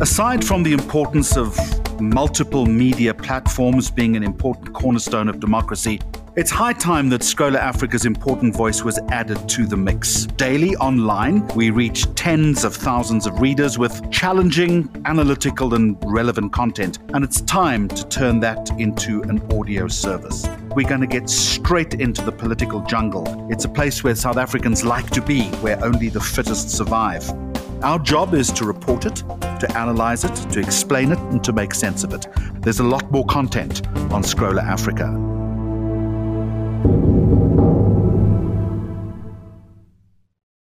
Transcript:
Aside from the importance of multiple media platforms being an important cornerstone of democracy, it's high time that Scrolla Africa's important voice was added to the mix. Daily online, we reach tens of thousands of readers with challenging, analytical, and relevant content, and it's time to turn that into an audio service. We're going to get straight into the political jungle. It's a place where South Africans like to be, where only the fittest survive. Our job is to report it, to analyze it, to explain it, and to make sense of it. There's a lot more content on Scrolla Africa.